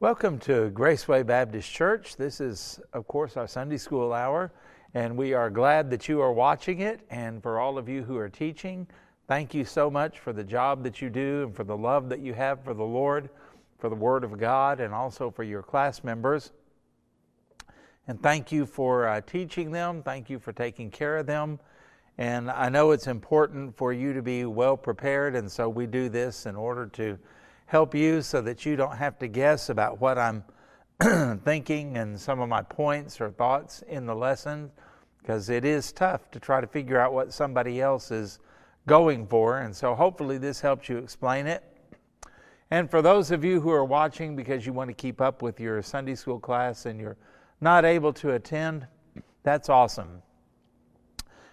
Welcome to Graceway Baptist Church. This is, of course, our Sunday school hour, and we are glad that you are watching it. And for all of you who are teaching, thank you so much for the job that you do and for the love that you have for the Lord, for the Word of God, and also for your class members. And thank you for uh, teaching them. Thank you for taking care of them. And I know it's important for you to be well prepared, and so we do this in order to help you so that you don't have to guess about what I'm thinking and some of my points or thoughts in the lesson, because it is tough to try to figure out what somebody else is going for. And so hopefully this helps you explain it. And for those of you who are watching because you want to keep up with your Sunday school class and you're not able to attend, that's awesome.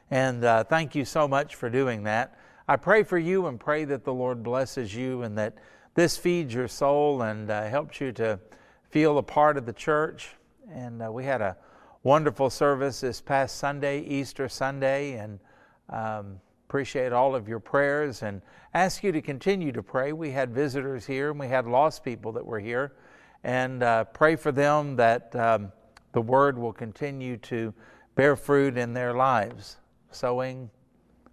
And uh, thank you so much for doing that. I pray for you and pray that the Lord blesses you and that this feeds your soul and uh, helps you to feel a part of the church. And uh, we had a wonderful service this past Sunday, Easter Sunday, and um, appreciate all of your prayers and ask you to continue to pray. We had visitors here and we had lost people that were here, and uh, pray for them that um, the word will continue to bear fruit in their lives, sowing,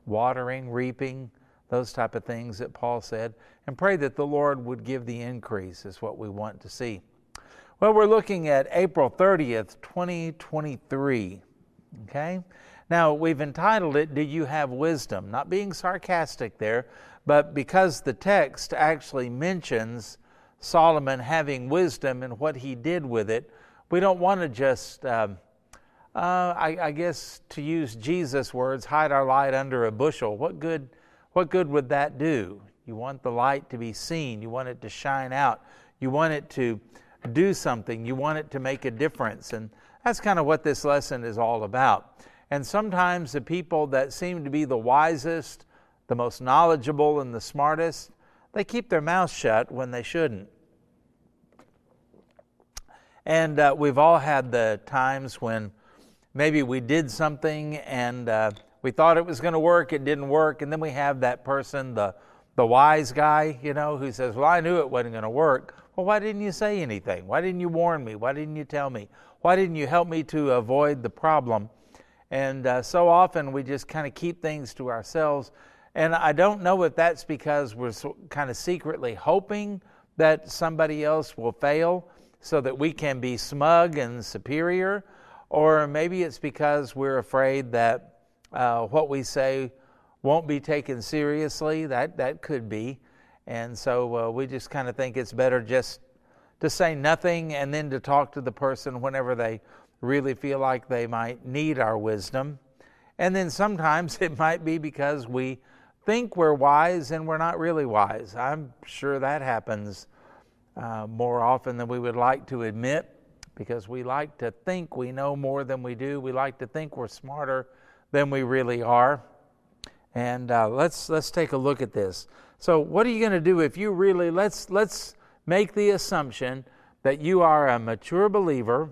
watering, reaping those type of things that Paul said, and pray that the Lord would give the increase, is what we want to see. Well, we're looking at April 30th, 2023. Okay? Now, we've entitled it, Do You Have Wisdom? Not being sarcastic there, but because the text actually mentions Solomon having wisdom and what he did with it, we don't want to just, um, uh, I, I guess, to use Jesus' words, hide our light under a bushel. What good? What good would that do? You want the light to be seen, you want it to shine out, you want it to do something, you want it to make a difference. And that's kind of what this lesson is all about. And sometimes the people that seem to be the wisest, the most knowledgeable, and the smartest, they keep their mouths shut when they shouldn't. And uh, we've all had the times when maybe we did something and uh, we thought it was going to work, it didn't work, and then we have that person, the the wise guy, you know, who says, "Well, I knew it wasn't going to work." Well, why didn't you say anything? Why didn't you warn me? Why didn't you tell me? Why didn't you help me to avoid the problem? And uh, so often we just kind of keep things to ourselves. And I don't know if that's because we're so, kind of secretly hoping that somebody else will fail so that we can be smug and superior, or maybe it's because we're afraid that uh, what we say won't be taken seriously. That, that could be. And so uh, we just kind of think it's better just to say nothing and then to talk to the person whenever they really feel like they might need our wisdom. And then sometimes it might be because we think we're wise and we're not really wise. I'm sure that happens uh, more often than we would like to admit because we like to think we know more than we do. We like to think we're smarter than we really are. And uh, let's let's take a look at this. So, what are you going to do if you really let's let's make the assumption that you are a mature believer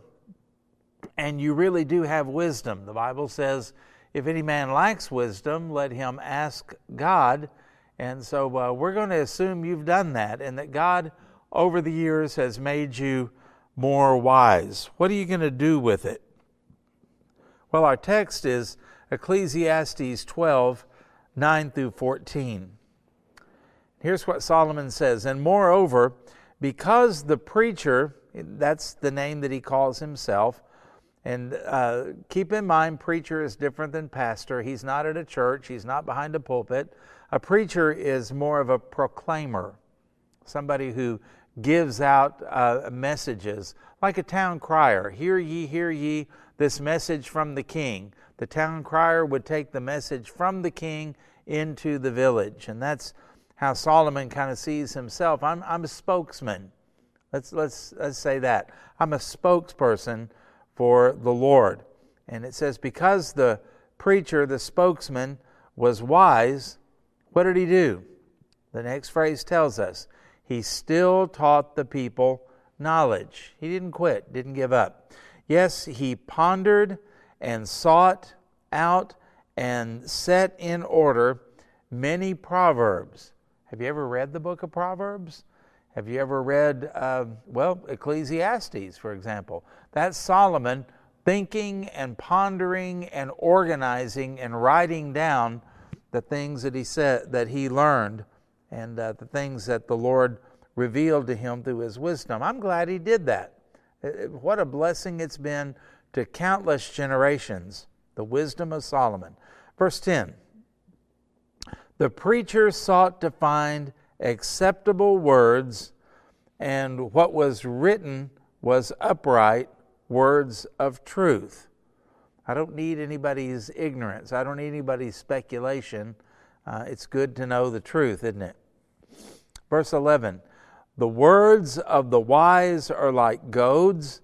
and you really do have wisdom. The Bible says, "If any man lacks wisdom, let him ask God." And so, uh, we're going to assume you've done that, and that God, over the years, has made you more wise. What are you going to do with it? Well, our text is Ecclesiastes 12, 9 through 14. Here's what Solomon says And moreover, because the preacher, that's the name that he calls himself, and uh, keep in mind, preacher is different than pastor. He's not at a church, he's not behind a pulpit. A preacher is more of a proclaimer, somebody who gives out uh, messages, like a town crier. Hear ye, hear ye, this message from the king the town crier would take the message from the king into the village. And that's how Solomon kind of sees himself. I'm, I'm a spokesman. Let's, let's, let's say that. I'm a spokesperson for the Lord. And it says, because the preacher, the spokesman, was wise, what did he do? The next phrase tells us he still taught the people knowledge. He didn't quit, didn't give up. Yes, he pondered and sought out and set in order many proverbs. Have you ever read the book of Proverbs? Have you ever read, uh, well, Ecclesiastes, for example? That's Solomon thinking and pondering and organizing and writing down the things that he said that he learned and uh, the things that the Lord revealed to him through his wisdom. I'm glad he did that. What a blessing it's been to countless generations, the wisdom of Solomon. Verse 10 The preacher sought to find acceptable words, and what was written was upright words of truth. I don't need anybody's ignorance. I don't need anybody's speculation. Uh, it's good to know the truth, isn't it? Verse 11 The words of the wise are like goads,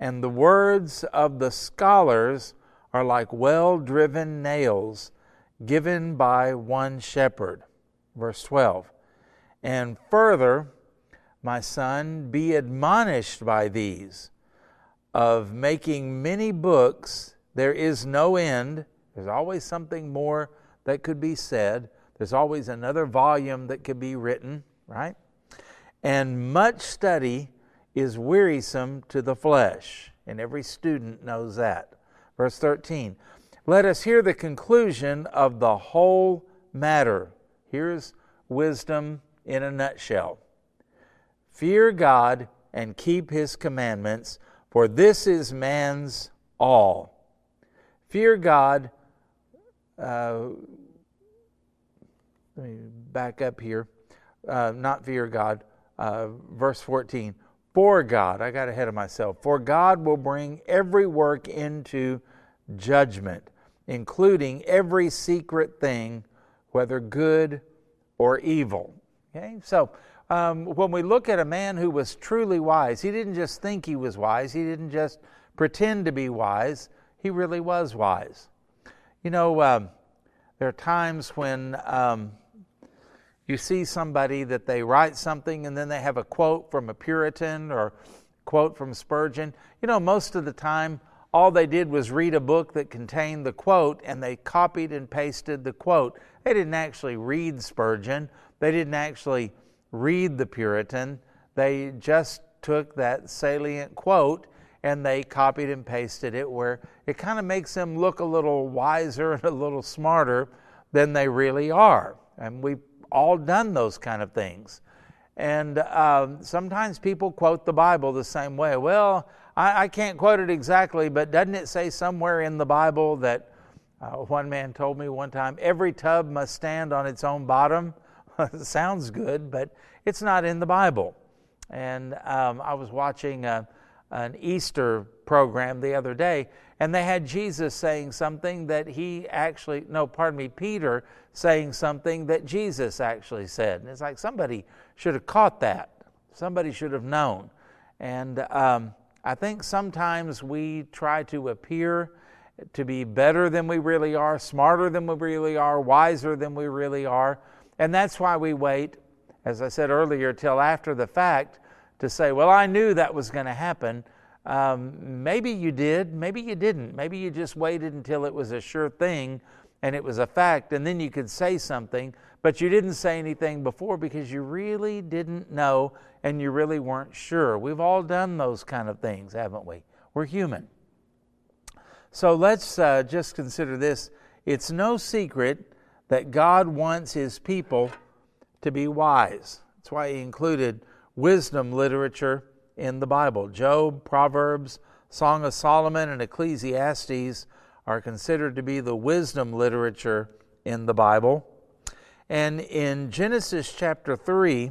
and the words of the scholars are like well driven nails given by one shepherd. Verse 12 and further, my son, be admonished by these. Of making many books, there is no end. There's always something more that could be said. There's always another volume that could be written, right? And much study is wearisome to the flesh. And every student knows that. Verse 13 Let us hear the conclusion of the whole matter. Here's wisdom in a nutshell Fear God and keep his commandments, for this is man's all. Fear God. Uh, let me back up here. Uh, not fear God. Uh, verse 14. For God, I got ahead of myself. For God will bring every work into judgment, including every secret thing, whether good or evil. Okay, so um, when we look at a man who was truly wise, he didn't just think he was wise, he didn't just pretend to be wise, he really was wise. You know, um, there are times when um, you see somebody that they write something and then they have a quote from a Puritan or quote from Spurgeon. You know, most of the time, all they did was read a book that contained the quote and they copied and pasted the quote. They didn't actually read Spurgeon they didn't actually read the Puritan, they just took that salient quote and they copied and pasted it where it kind of makes them look a little wiser and a little smarter than they really are. And we've all done those kind of things. And um, sometimes people quote the Bible the same way. Well, I, I, can't quote it exactly, but doesn't it say somewhere in the Bible that uh, one man told me one time every tub must stand on its own bottom? sounds good, but it's not in the Bible. And um, I was watching a, an Easter program the other day, and they had Jesus saying something that he actually, no, pardon me, Peter saying something that Jesus actually said. And it's like somebody should have caught that, somebody should have known. And um, I think sometimes we try to appear to be better than we really are, smarter than we really are, wiser than we really are. And that's why we wait, as I said earlier, till after the fact to say, well, I knew that was going to happen. Um, maybe you did, maybe you didn't. Maybe you just waited until it was a sure thing and it was a fact, and then you could say something, but you didn't say anything before because you really didn't know and you really weren't sure. We've all done those kind of things, haven't we? We're human. So let's uh, just consider this. It's no secret that God wants His people to be wise. That's why He included wisdom literature in the Bible. Job, Proverbs, Song of Solomon, and Ecclesiastes are considered to be the wisdom literature in the Bible. And in Genesis chapter 3,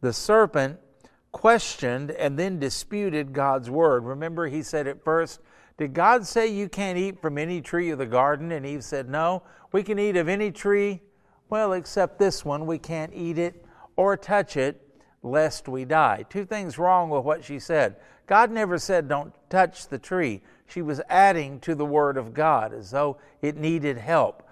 the serpent questioned and then disputed God's word. Remember, he said at first, Did God say you can't eat from any tree of the garden? And Eve said, No. We can eat of any tree, well, except this one. We can't eat it or touch it lest we die. Two things wrong with what she said. God never said, don't touch the tree. She was adding to the Word of God as though it needed help.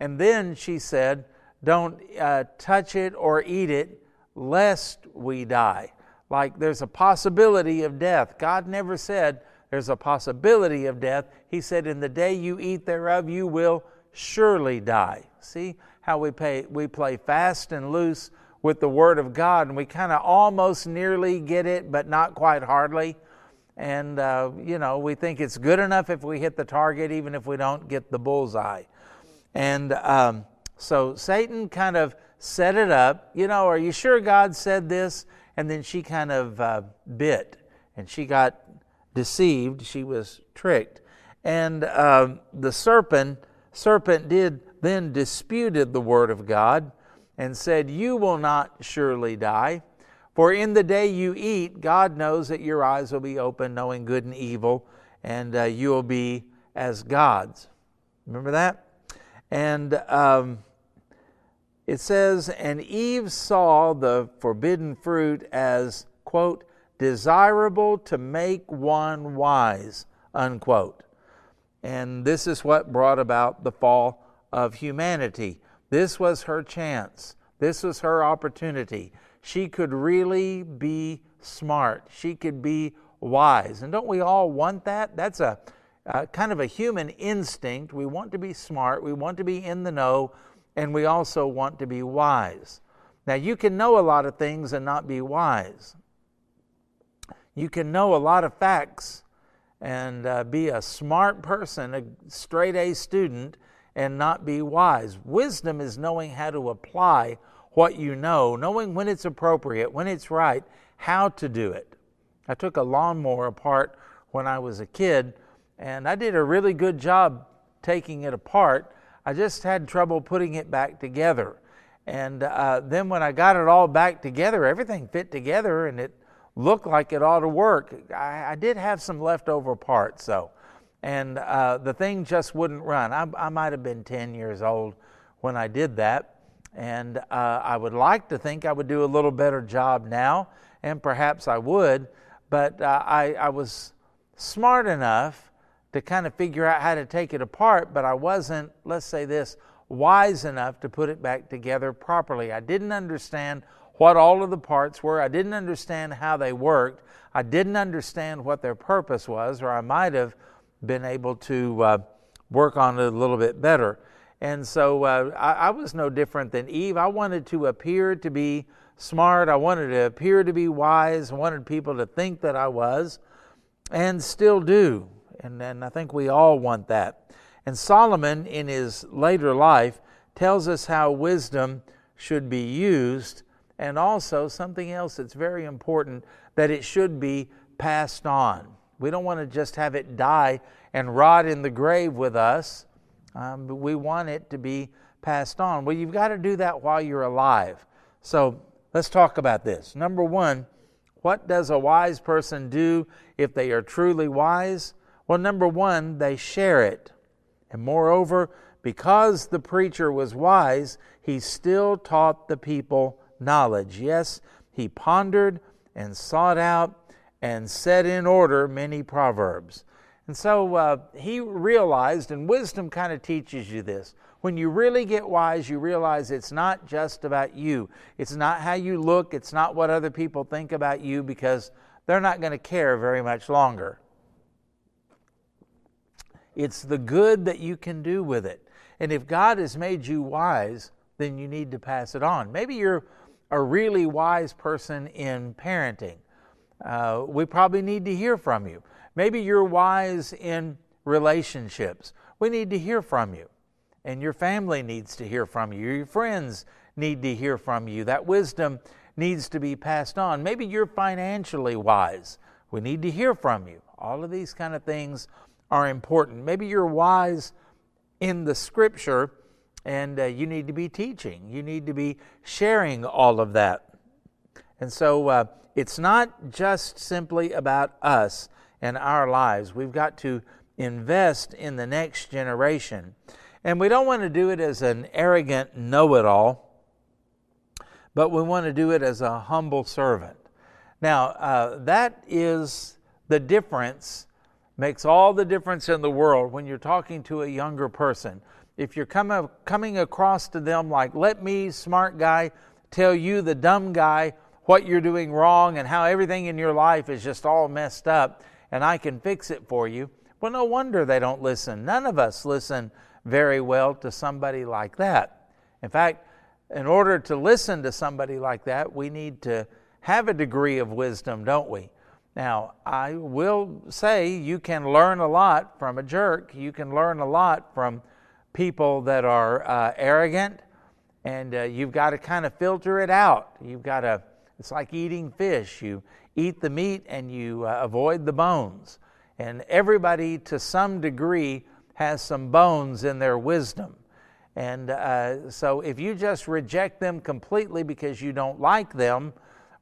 And then she said, don't uh, touch it or eat it lest we die. Like there's a possibility of death. God never said there's a possibility of death. He said, In the day you eat thereof, you will surely die. See how we, pay, we play fast and loose with the Word of God, and we kind of almost nearly get it, but not quite hardly. And, uh, you know, we think it's good enough if we hit the target, even if we don't get the bullseye. And um, so Satan kind of set it up. You know, are you sure God said this? And then she kind of uh, bit and she got deceived. She was tricked. And uh, the serpent, serpent did then disputed the word of God and said, You will not surely die. For in the day you eat, God knows that your eyes will be open, knowing good and evil, and uh, you will be as gods. Remember that? And um, it says, And Eve saw the forbidden fruit as, quote, desirable to make one wise, unquote. And this is what brought about the fall of humanity. This was her chance. This was her opportunity. She could really be smart. She could be wise. And don't we all want that? That's a, kind of a human instinct. We want to be smart. We want to be in the know. And we also want to be wise. Now, you can know a lot of things and not be wise. You can know a lot of facts and uh, be a smart person, a straight A student, and not be wise. Wisdom is knowing how to apply what you know, knowing when it's appropriate, when it's right, how to do it. I took a lawnmower apart when I was a kid, and I did a really good job taking it apart. I just had trouble putting it back together. And uh, then when I got it all back together, everything fit together and it looked like it ought to work. I, I did have some leftover parts, though, and uh, the thing just wouldn't run. I, I might have been 10 years old when I did that, and uh, I would like to think I would do a little better job now, and perhaps I would, but uh, I, I was smart enough to kind of figure out how to take it apart, but I wasn't, let's say this, wise enough to put it back together properly. I didn't understand what all of the parts were. I didn't understand how they worked. I didn't understand what their purpose was, or I might have been able to uh, work on it a little bit better. And so uh, I, I, was no different than Eve. I wanted to appear to be smart. I wanted to appear to be wise. I wanted people to think that I was, and still do. And, and I think we all want that. And Solomon, in his later life, tells us how wisdom should be used and also something else that's very important that it should be passed on. We don't want to just have it die and rot in the grave with us, um, but we want it to be passed on. Well, you've got to do that while you're alive. So let's talk about this. Number one, what does a wise person do if they are truly wise? Well, number one, they share it. And moreover, because the preacher was wise, he still taught the people knowledge. Yes, he pondered and sought out and set in order many proverbs. And so uh, he realized, and wisdom kind of teaches you this. When you really get wise, you realize it's not just about you. It's not how you look, it's not what other people think about you, because they're not going to care very much longer. It's the good that you can do with it. And if God has made you wise, then you need to pass it on. Maybe you're a really wise person in parenting. Uh, we probably need to hear from you. Maybe you're wise in relationships. We need to hear from you. And your family needs to hear from you. Your friends need to hear from you. That wisdom needs to be passed on. Maybe you're financially wise. We need to hear from you. All of these kind of things are important. Maybe you're wise in the scripture and uh, you need to be teaching. You need to be sharing all of that. And so uh, it's not just simply about us and our lives. We've got to invest in the next generation. And we don't want to do it as an arrogant know it all, but we want to do it as a humble servant. Now, uh, that is the difference, makes all the difference in the world when you're talking to a younger person if you're come, coming across to them like, let me, smart guy, tell you, the dumb guy, what you're doing wrong and how everything in your life is just all messed up, and I can fix it for you, well, no wonder they don't listen. None of us listen very well to somebody like that. In fact, in order to listen to somebody like that, we need to have a degree of wisdom, don't we? Now, I will say you can learn a lot from a jerk. You can learn a lot from people that are uh, arrogant, and uh, you've got to kind of filter it out. You've got to, it's like eating fish. You eat the meat and you uh, avoid the bones. And everybody, to some degree, has some bones in their wisdom. And uh, so if you just reject them completely because you don't like them,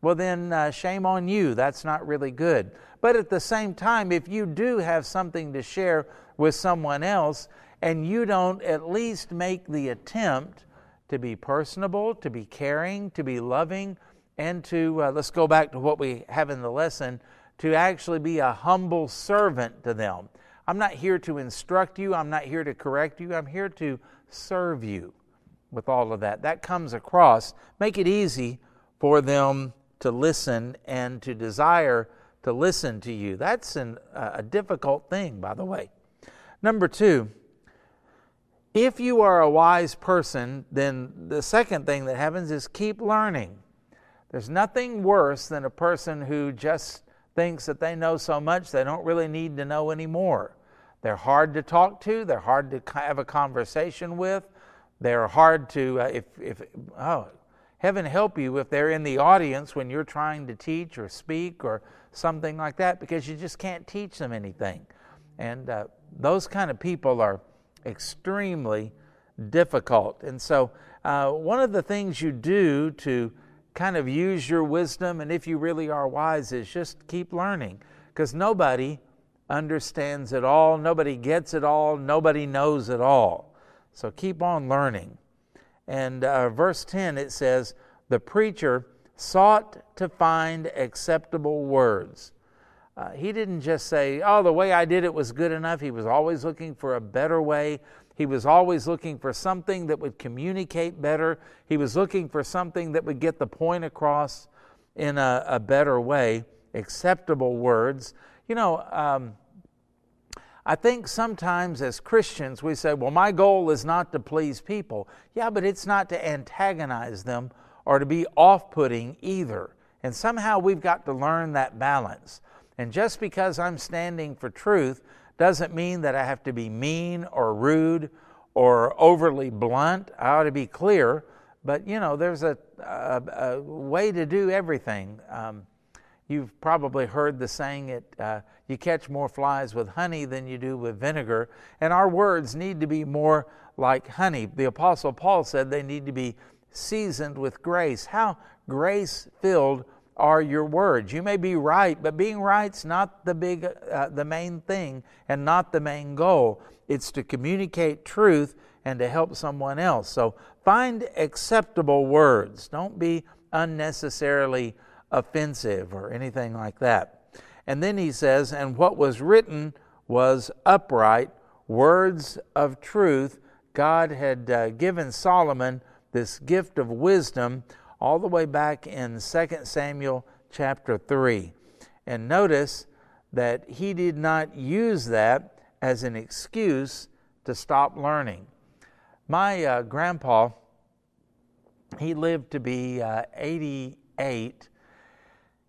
well, then uh, shame on you. That's not really good. But at the same time, if you do have something to share with someone else and you don't at least make the attempt to be personable, to be caring, to be loving, and to, uh, let's go back to what we have in the lesson, to actually be a humble servant to them. I'm not here to instruct you, I'm not here to correct you, I'm here to serve you with all of that. That comes across. Make it easy for them to listen and to desire to listen to you. That's an, uh, a difficult thing, by the way. Number two, if you are a wise person, then the second thing that happens is keep learning. There's nothing worse than a person who just thinks that they know so much they don't really need to know anymore. They're hard to talk to, they're hard to have a conversation with, they're hard to, uh, if, if, oh, heaven help you if they're in the audience when you're trying to teach or speak or something like that because you just can't teach them anything. And uh, those kind of people are extremely difficult. And so, uh, one of the things you do to kind of use your wisdom, and if you really are wise, is just keep learning because nobody understands it all, nobody gets it all, nobody knows it all. So keep on learning. And uh, verse 10 it says, The preacher sought to find acceptable words. Uh, he didn't just say, Oh, the way I did it was good enough. He was always looking for a better way. He was always looking for something that would communicate better. He was looking for something that would get the point across in a, a better way, acceptable words. You know, um, I think sometimes as Christians we say, well, my goal is not to please people. Yeah, but it's not to antagonize them or to be off putting either. And somehow we've got to learn that balance. And just because I'm standing for truth doesn't mean that I have to be mean or rude or overly blunt. I ought to be clear, but you know, there's a, a, a way to do everything. Um, you've probably heard the saying it uh, you catch more flies with honey than you do with vinegar and our words need to be more like honey the apostle paul said they need to be seasoned with grace how grace filled are your words. You may be right, but being right's not the big, uh, the main thing, and not the main goal. It's to communicate truth and to help someone else. So find acceptable words. Don't be unnecessarily offensive or anything like that. And then he says, and what was written was upright, words of truth. God had uh, given Solomon this gift of wisdom all the way back in 2 Samuel chapter 3. And notice that he did not use that as an excuse to stop learning. My uh, grandpa, he lived to be uh, 88.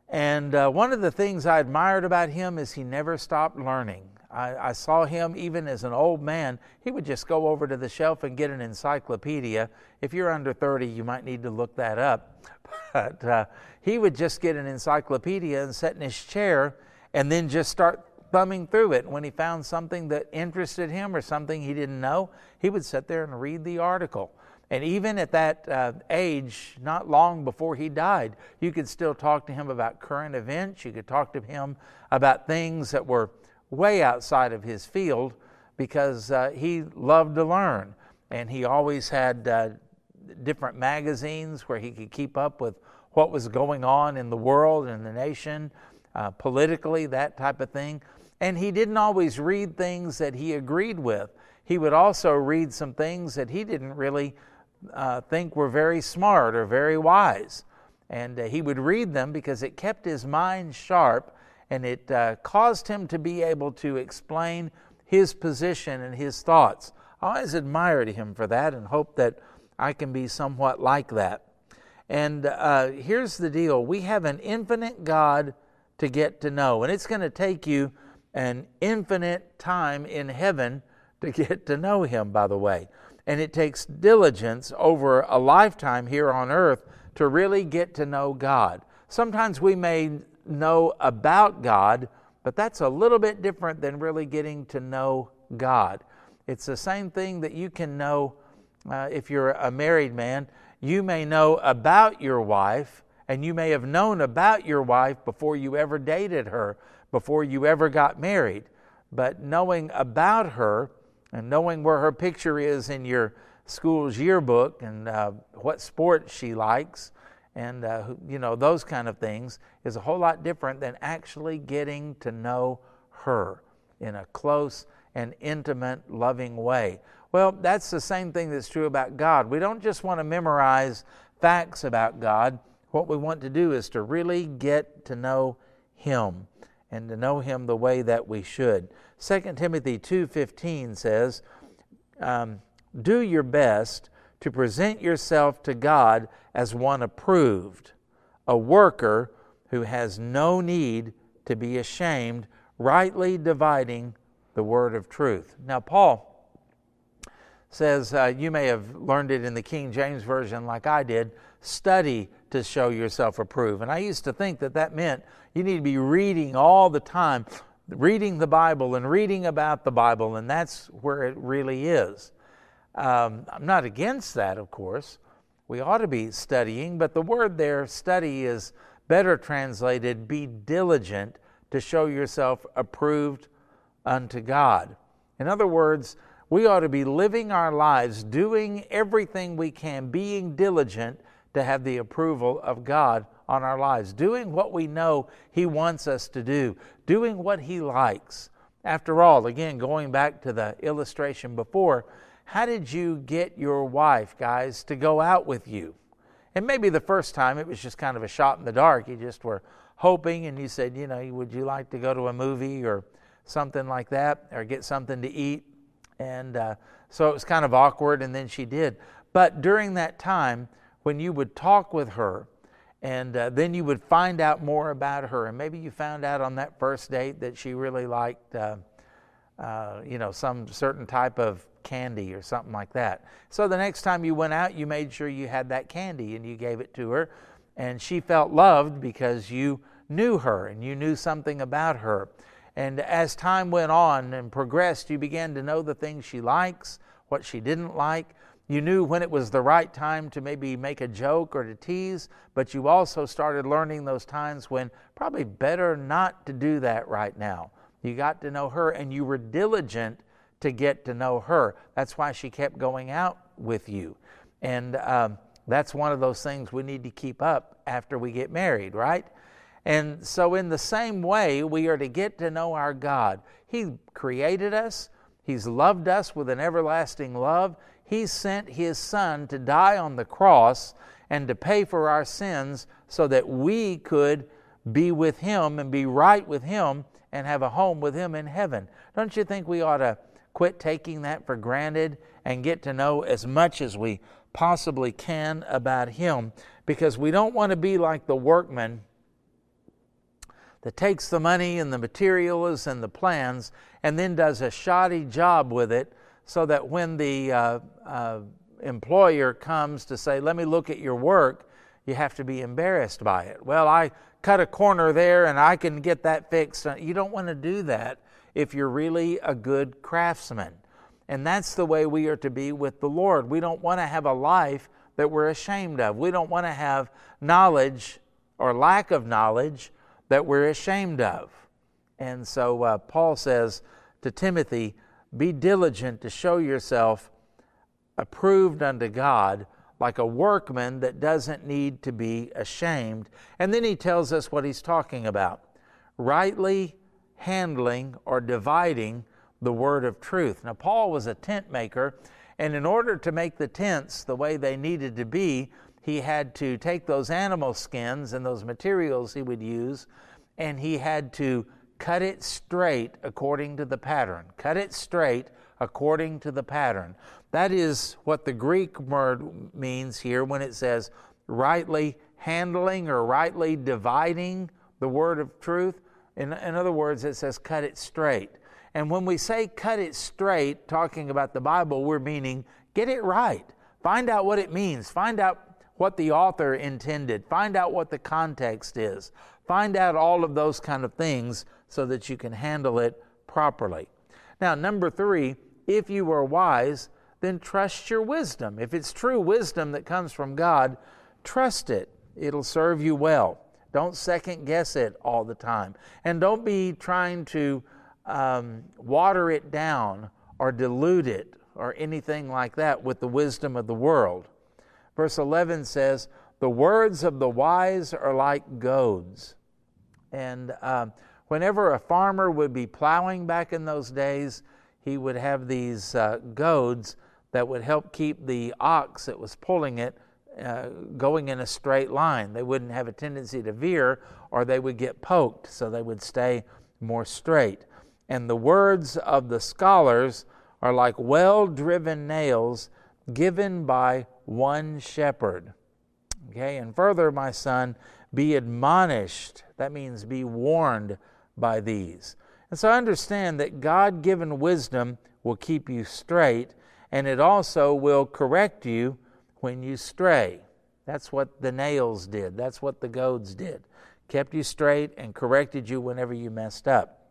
And uh, one of the things I admired about him is he never stopped learning. I, I, saw him even as an old man. He would just go over to the shelf and get an encyclopedia. If you're under 30, you might need to look that up. But uh, he would just get an encyclopedia and sit in his chair and then just start thumbing through it. And when he found something that interested him or something he didn't know, he would sit there and read the article. And even at that uh, age, not long before he died, you could still talk to him about current events. You could talk to him about things that were way outside of his field because uh, he loved to learn. And he always had uh, different magazines where he could keep up with what was going on in the world and the nation, uh, politically, that type of thing. And he didn't always read things that he agreed with. He would also read some things that he didn't really uh, think were very smart or very wise. And uh, he would read them because it kept his mind sharp and it uh, caused him to be able to explain his position and his thoughts. I always admired him for that and hope that I can be somewhat like that. And uh, here's the deal we have an infinite God to get to know, and it's going to take you an infinite time in heaven to get to know Him, by the way. And it takes diligence over a lifetime here on earth to really get to know God. Sometimes we may know about God, but that's a little bit different than really getting to know God. It's the same thing that you can know uh, if you're a married man. You may know about your wife, and you may have known about your wife before you ever dated her, before you ever got married. But knowing about her and knowing where her picture is in your school's yearbook and uh, what sports she likes and uh, you know those kind of things is a whole lot different than actually getting to know her in a close and intimate loving way. Well that's the same thing that's true about god. We don't just want to memorize facts about god. What we want to do is to really get to know him and to know him the way that we should. 2 timothy 2.15 says um, do your best to present yourself to God as one approved, a worker who has no need to be ashamed, rightly dividing the word of truth. Now, Paul says, uh, you may have learned it in the King James Version like I did study to show yourself approved. And I used to think that that meant you need to be reading all the time, reading the Bible and reading about the Bible, and that's where it really is. Um, I'm not against that, of course. We ought to be studying, but the word there, study, is better translated be diligent to show yourself approved unto God. In other words, we ought to be living our lives, doing everything we can, being diligent to have the approval of God on our lives, doing what we know He wants us to do, doing what He likes. After all, again, going back to the illustration before, how did you get your wife, guys, to go out with you? And maybe the first time it was just kind of a shot in the dark. You just were hoping and you said, you know, would you like to go to a movie or something like that or get something to eat? And uh, so it was kind of awkward, and then she did. But during that time, when you would talk with her, and uh, then you would find out more about her, and maybe you found out on that first date that she really liked, uh, uh you know, some certain type of candy or something like that. So the next time you went out, you made sure you had that candy and you gave it to her. And she felt loved because you knew her and you knew something about her. And as time went on and progressed, you began to know the things she likes, what she didn't like. You knew when it was the right time to maybe make a joke or to tease, but you also started learning those times when probably better not to do that right now. You got to know her and you were diligent to get to know her. That's why she kept going out with you. And um, that's one of those things we need to keep up after we get married, right? And so, in the same way, we are to get to know our God. He created us, He's loved us with an everlasting love. He sent His Son to die on the cross and to pay for our sins so that we could be with Him and be right with Him and have a home with Him in heaven. Don't you think we ought to quit taking that for granted and get to know as much as we possibly can about Him because we don't want to be like the workman that takes the money and the materials and the plans and then does a shoddy job with it so that when the uh, uh, employer comes to say, Let me look at your work, you have to be embarrassed by it. Well, I cut a corner there and I can get that fixed. You don't want to do that if you're really a good craftsman. And that's the way we are to be with the Lord. We don't want to have a life that we're ashamed of. We don't want to have knowledge or lack of knowledge that we're ashamed of. And so uh, Paul says to Timothy, Be diligent to show yourself approved unto God, like a workman that doesn't need to be ashamed. And then he tells us what he's talking about rightly handling or dividing the word of truth. Now, Paul was a tent maker, and in order to make the tents the way they needed to be, he had to take those animal skins and those materials he would use, and he had to cut it straight according to the pattern. Cut it straight according to the pattern. That is what the Greek word means here when it says rightly handling or rightly dividing the word of truth. In, in other words, it says cut it straight. And when we say cut it straight, talking about the Bible, we're meaning get it right. Find out what it means. Find out what the author intended. Find out what the context is. Find out all of those kind of things so that you can handle it properly. Now, number three, if you are wise, then trust your wisdom. If it's true wisdom that comes from God, trust it. It'll serve you well. Don't second guess it all the time. And don't be trying to um, water it down or dilute it or anything like that with the wisdom of the world. Verse 11 says, The words of the wise are like goads. And uh, whenever a farmer would be plowing back in those days, he would have these uh, goads that would help keep the ox that was pulling it uh, going in a straight line. They wouldn't have a tendency to veer or they would get poked, so they would stay more straight. And the words of the scholars are like well driven nails given by one shepherd. Okay, and further, my son, be admonished. That means be warned by these. And so understand that God given wisdom will keep you straight, and it also will correct you when you stray. That's what the nails did, that's what the goads did. Kept you straight and corrected you whenever you messed up.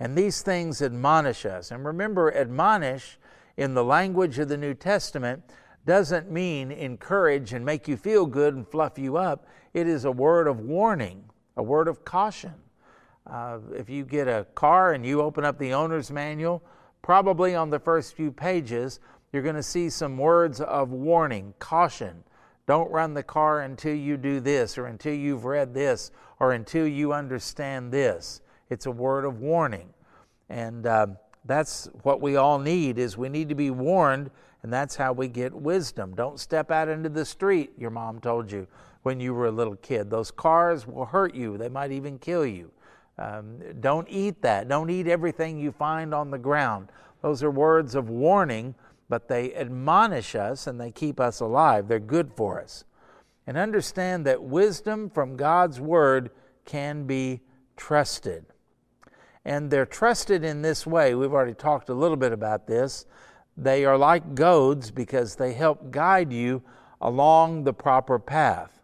And these things admonish us. And remember, admonish in the language of the New Testament doesn't mean encourage and make you feel good and fluff you up. It is a word of warning, a word of caution. Uh, if you get a car and you open up the owner's manual, probably on the first few pages, you're going to see some words of warning, caution. Don't run the car until you do this, or until you've read this, or until you understand this. It's a word of warning. And uh, that's what we all need is we need to be warned and that's how we get wisdom don't step out into the street your mom told you when you were a little kid those cars will hurt you they might even kill you um, don't eat that don't eat everything you find on the ground those are words of warning but they admonish us and they keep us alive they're good for us and understand that wisdom from god's word can be trusted and they're trusted in this way. We've already talked a little bit about this. They are like goads because they help guide you along the proper path.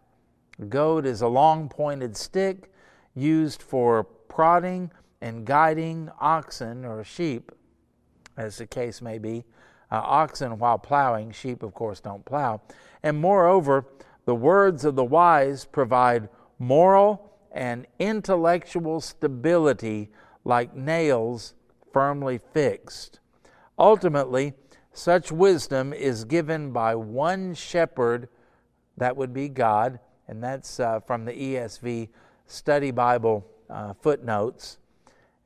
A goad is a long pointed stick used for prodding and guiding oxen or sheep, as the case may be. Uh, oxen while plowing, sheep, of course, don't plow. And moreover, the words of the wise provide moral and intellectual stability like nails firmly fixed. Ultimately, such wisdom is given by one shepherd, that would be God, and that's uh, from the ESV Study Bible uh, footnotes.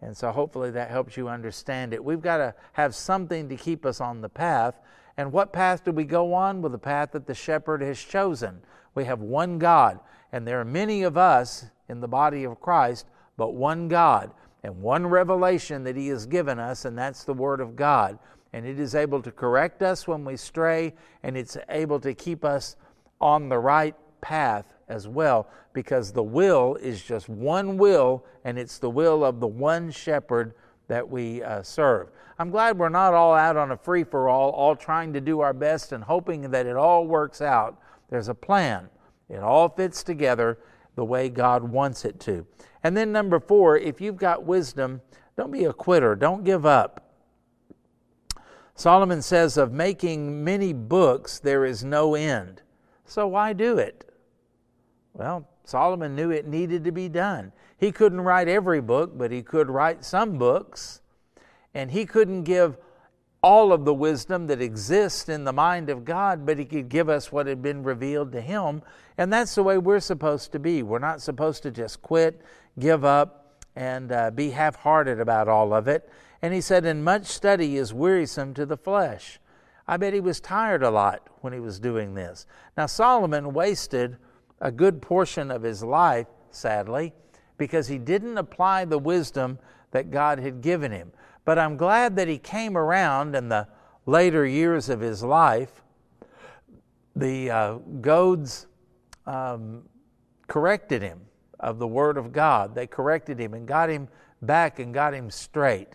And so hopefully that helps you understand it. We've got to have something to keep us on the path. And what path do we go on? Well, the path that the shepherd has chosen. We have one God, and there are many of us in the body of Christ, but one God and one revelation that He has given us, and that's the Word of God. And it is able to correct us when we stray, and it's able to keep us on the right path as well, because the will is just one will, and it's the will of the one shepherd that we uh, serve. I'm glad we're not all out on a free for all, all trying to do our best and hoping that it all works out. There's a plan, it all fits together the way God wants it to. And then, number four, if you've got wisdom, don't be a quitter, don't give up. Solomon says, Of making many books, there is no end. So why do it? Well, Solomon knew it needed to be done. He couldn't write every book, but he could write some books. And he couldn't give all of the wisdom that exists in the mind of God, but he could give us what had been revealed to him. And that's the way we're supposed to be. We're not supposed to just quit give up and uh, be half hearted about all of it. And he said, And much study is wearisome to the flesh. I bet he was tired a lot when he was doing this. Now, Solomon wasted a good portion of his life, sadly, because he didn't apply the wisdom that God had given him. But I'm glad that he came around in the later years of his life. The uh, goads um, corrected him of the Word of God. They corrected him and got him back and got him straight.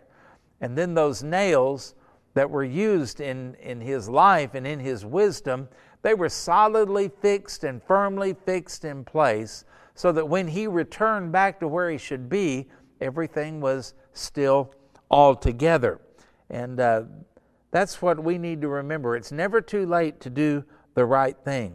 And then those nails that were used in, in his life and in his wisdom, they were solidly fixed and firmly fixed in place so that when he returned back to where he should be, everything was still all together. And uh, that's what we need to remember. It's never too late to do the right thing.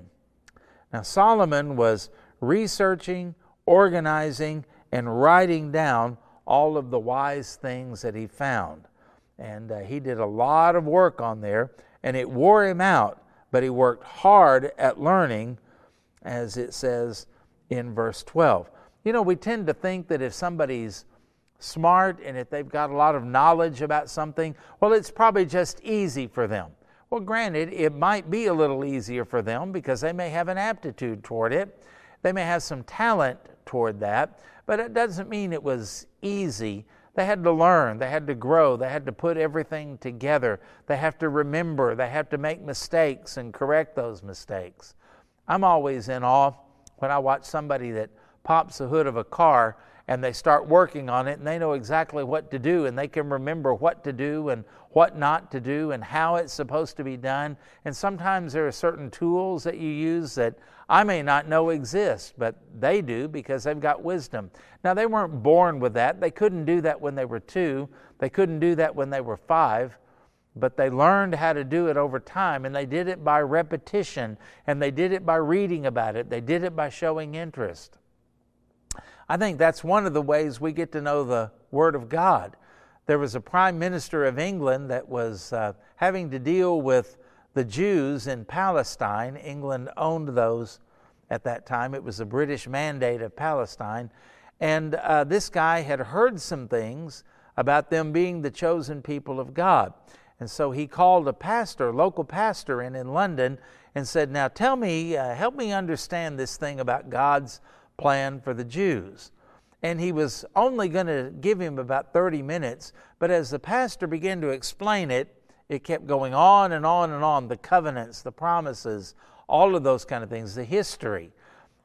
Now, Solomon was researching, organizing, and writing down all of the wise things that he found. And uh, he did a lot of work on there, and it wore him out, but he worked hard at learning, as it says in verse 12. You know, we tend to think that if somebody's smart and if they've got a lot of knowledge about something, well, it's probably just easy for them. Well, granted, it might be a little easier for them because they may have an aptitude toward it. They may have some talent toward that, but it doesn't mean it was easy. They had to learn, they had to grow, they had to put everything together, they have to remember, they have to make mistakes and correct those mistakes. I'm always in awe when I watch somebody that pops the hood of a car and they start working on it and they know exactly what to do and they can remember what to do and what not to do and how it's supposed to be done. And sometimes there are certain tools that you use that I may not know exist, but they do because they've got wisdom. Now, they weren't born with that. They couldn't do that when they were two, they couldn't do that when they were five. But they learned how to do it over time, and they did it by repetition, and they did it by reading about it, they did it by showing interest. I think that's one of the ways we get to know the Word of God. There was a prime minister of England that was uh, having to deal with the Jews in Palestine. England owned those at that time, it was a British mandate of Palestine. And uh, this guy had heard some things about them being the chosen people of God. And so he called a pastor, local pastor in, in London, and said, Now tell me, uh, help me understand this thing about God's plan for the Jews. And he was only going to give him about 30 minutes, but as the pastor began to explain it, it kept going on and on and on the covenants, the promises, all of those kind of things, the history.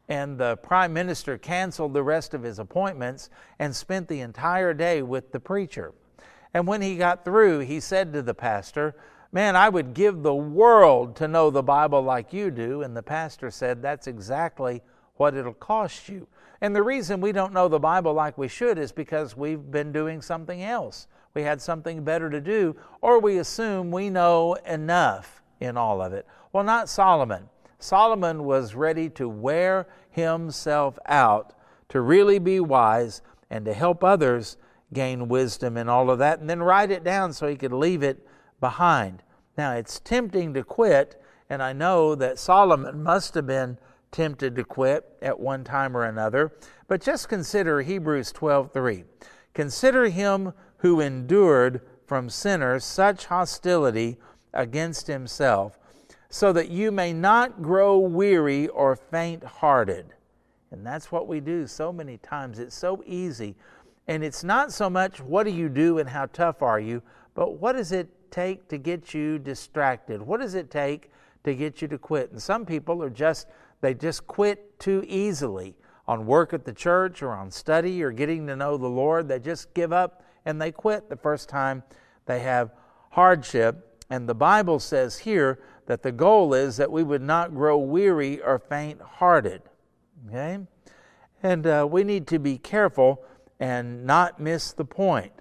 And the prime minister canceled the rest of his appointments and spent the entire day with the preacher. And when he got through, he said to the pastor, Man, I would give the world to know the Bible like you do. And the pastor said, That's exactly what it'll cost you. And the reason we don't know the Bible like we should is because we've been doing something else. We had something better to do, or we assume we know enough in all of it. Well, not Solomon. Solomon was ready to wear himself out to really be wise and to help others gain wisdom and all of that, and then write it down so he could leave it behind. Now, it's tempting to quit, and I know that Solomon must have been tempted to quit at one time or another. But just consider Hebrews 12:3. Consider him who endured from sinners such hostility against himself, so that you may not grow weary or faint-hearted. And that's what we do so many times. It's so easy. And it's not so much what do you do and how tough are you, but what does it take to get you distracted? What does it take to get you to quit? And some people are just they just quit too easily on work at the church or on study or getting to know the Lord. They just give up and they quit the first time they have hardship. And the Bible says here that the goal is that we would not grow weary or faint hearted. Okay? And uh, we need to be careful and not miss the point.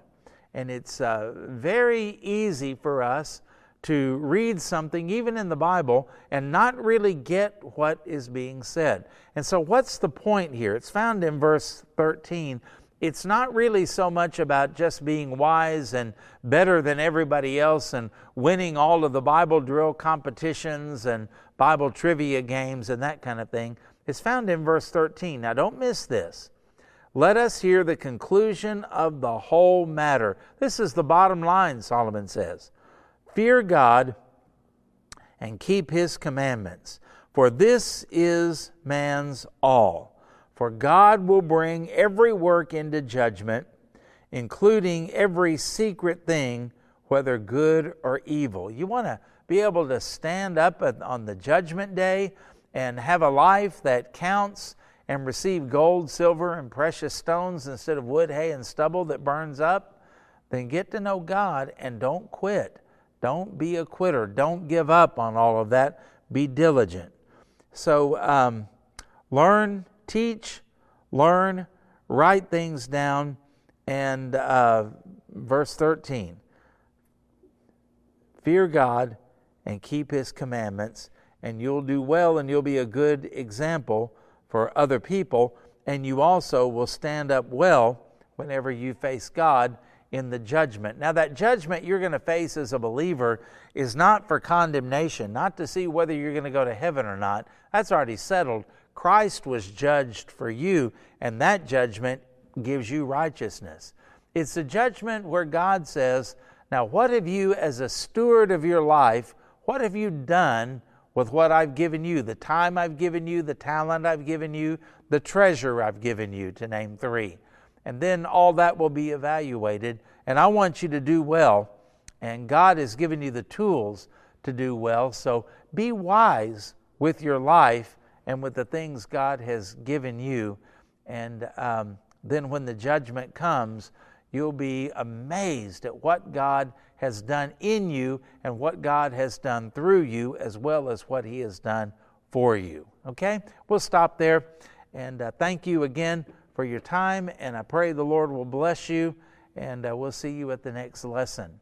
And it's uh, very easy for us to read something, even in the Bible, and not really get what is being said. And so, what's the point here? It's found in verse 13. It's not really so much about just being wise and better than everybody else and winning all of the Bible drill competitions and Bible trivia games and that kind of thing. It's found in verse 13. Now, don't miss this. Let us hear the conclusion of the whole matter. This is the bottom line, Solomon says. Fear God and keep his commandments, for this is man's all. For God will bring every work into judgment including every secret thing, whether good or evil. You want to be able to stand up on the judgment day and have a life that counts and receive gold, silver, and precious stones instead of wood, hay, and stubble that burns up, then get to know God and don't quit. Don't be a quitter. Don't give up on all of that. Be diligent. So, um, learn, teach, learn, write things down, and uh, verse 13 fear God and keep his commandments, and you'll do well and you'll be a good example for other people, and you also will stand up well whenever you face God in the judgment. Now, that judgment you're going to face as a believer is not for condemnation, not to see whether you're going to go to heaven or not. That's already settled. Christ was judged for you, and that judgment gives you righteousness. It's a judgment where God says, Now, what have you, as a steward of your life, what have you done with what I've given you, the time I've given you, the talent I've given you, the treasure I've given you, to name three. And then all that will be evaluated. And I want you to do well. And God has given you the tools to do well. So be wise with your life and with the things God has given you. And um, then when the judgment comes, you'll be amazed at what God has done in you and what God has done through you, as well as what He has done for you. Okay? We'll stop there. And uh, thank you again for your time. And I pray the Lord will bless you. And uh, we'll see you at the next lesson.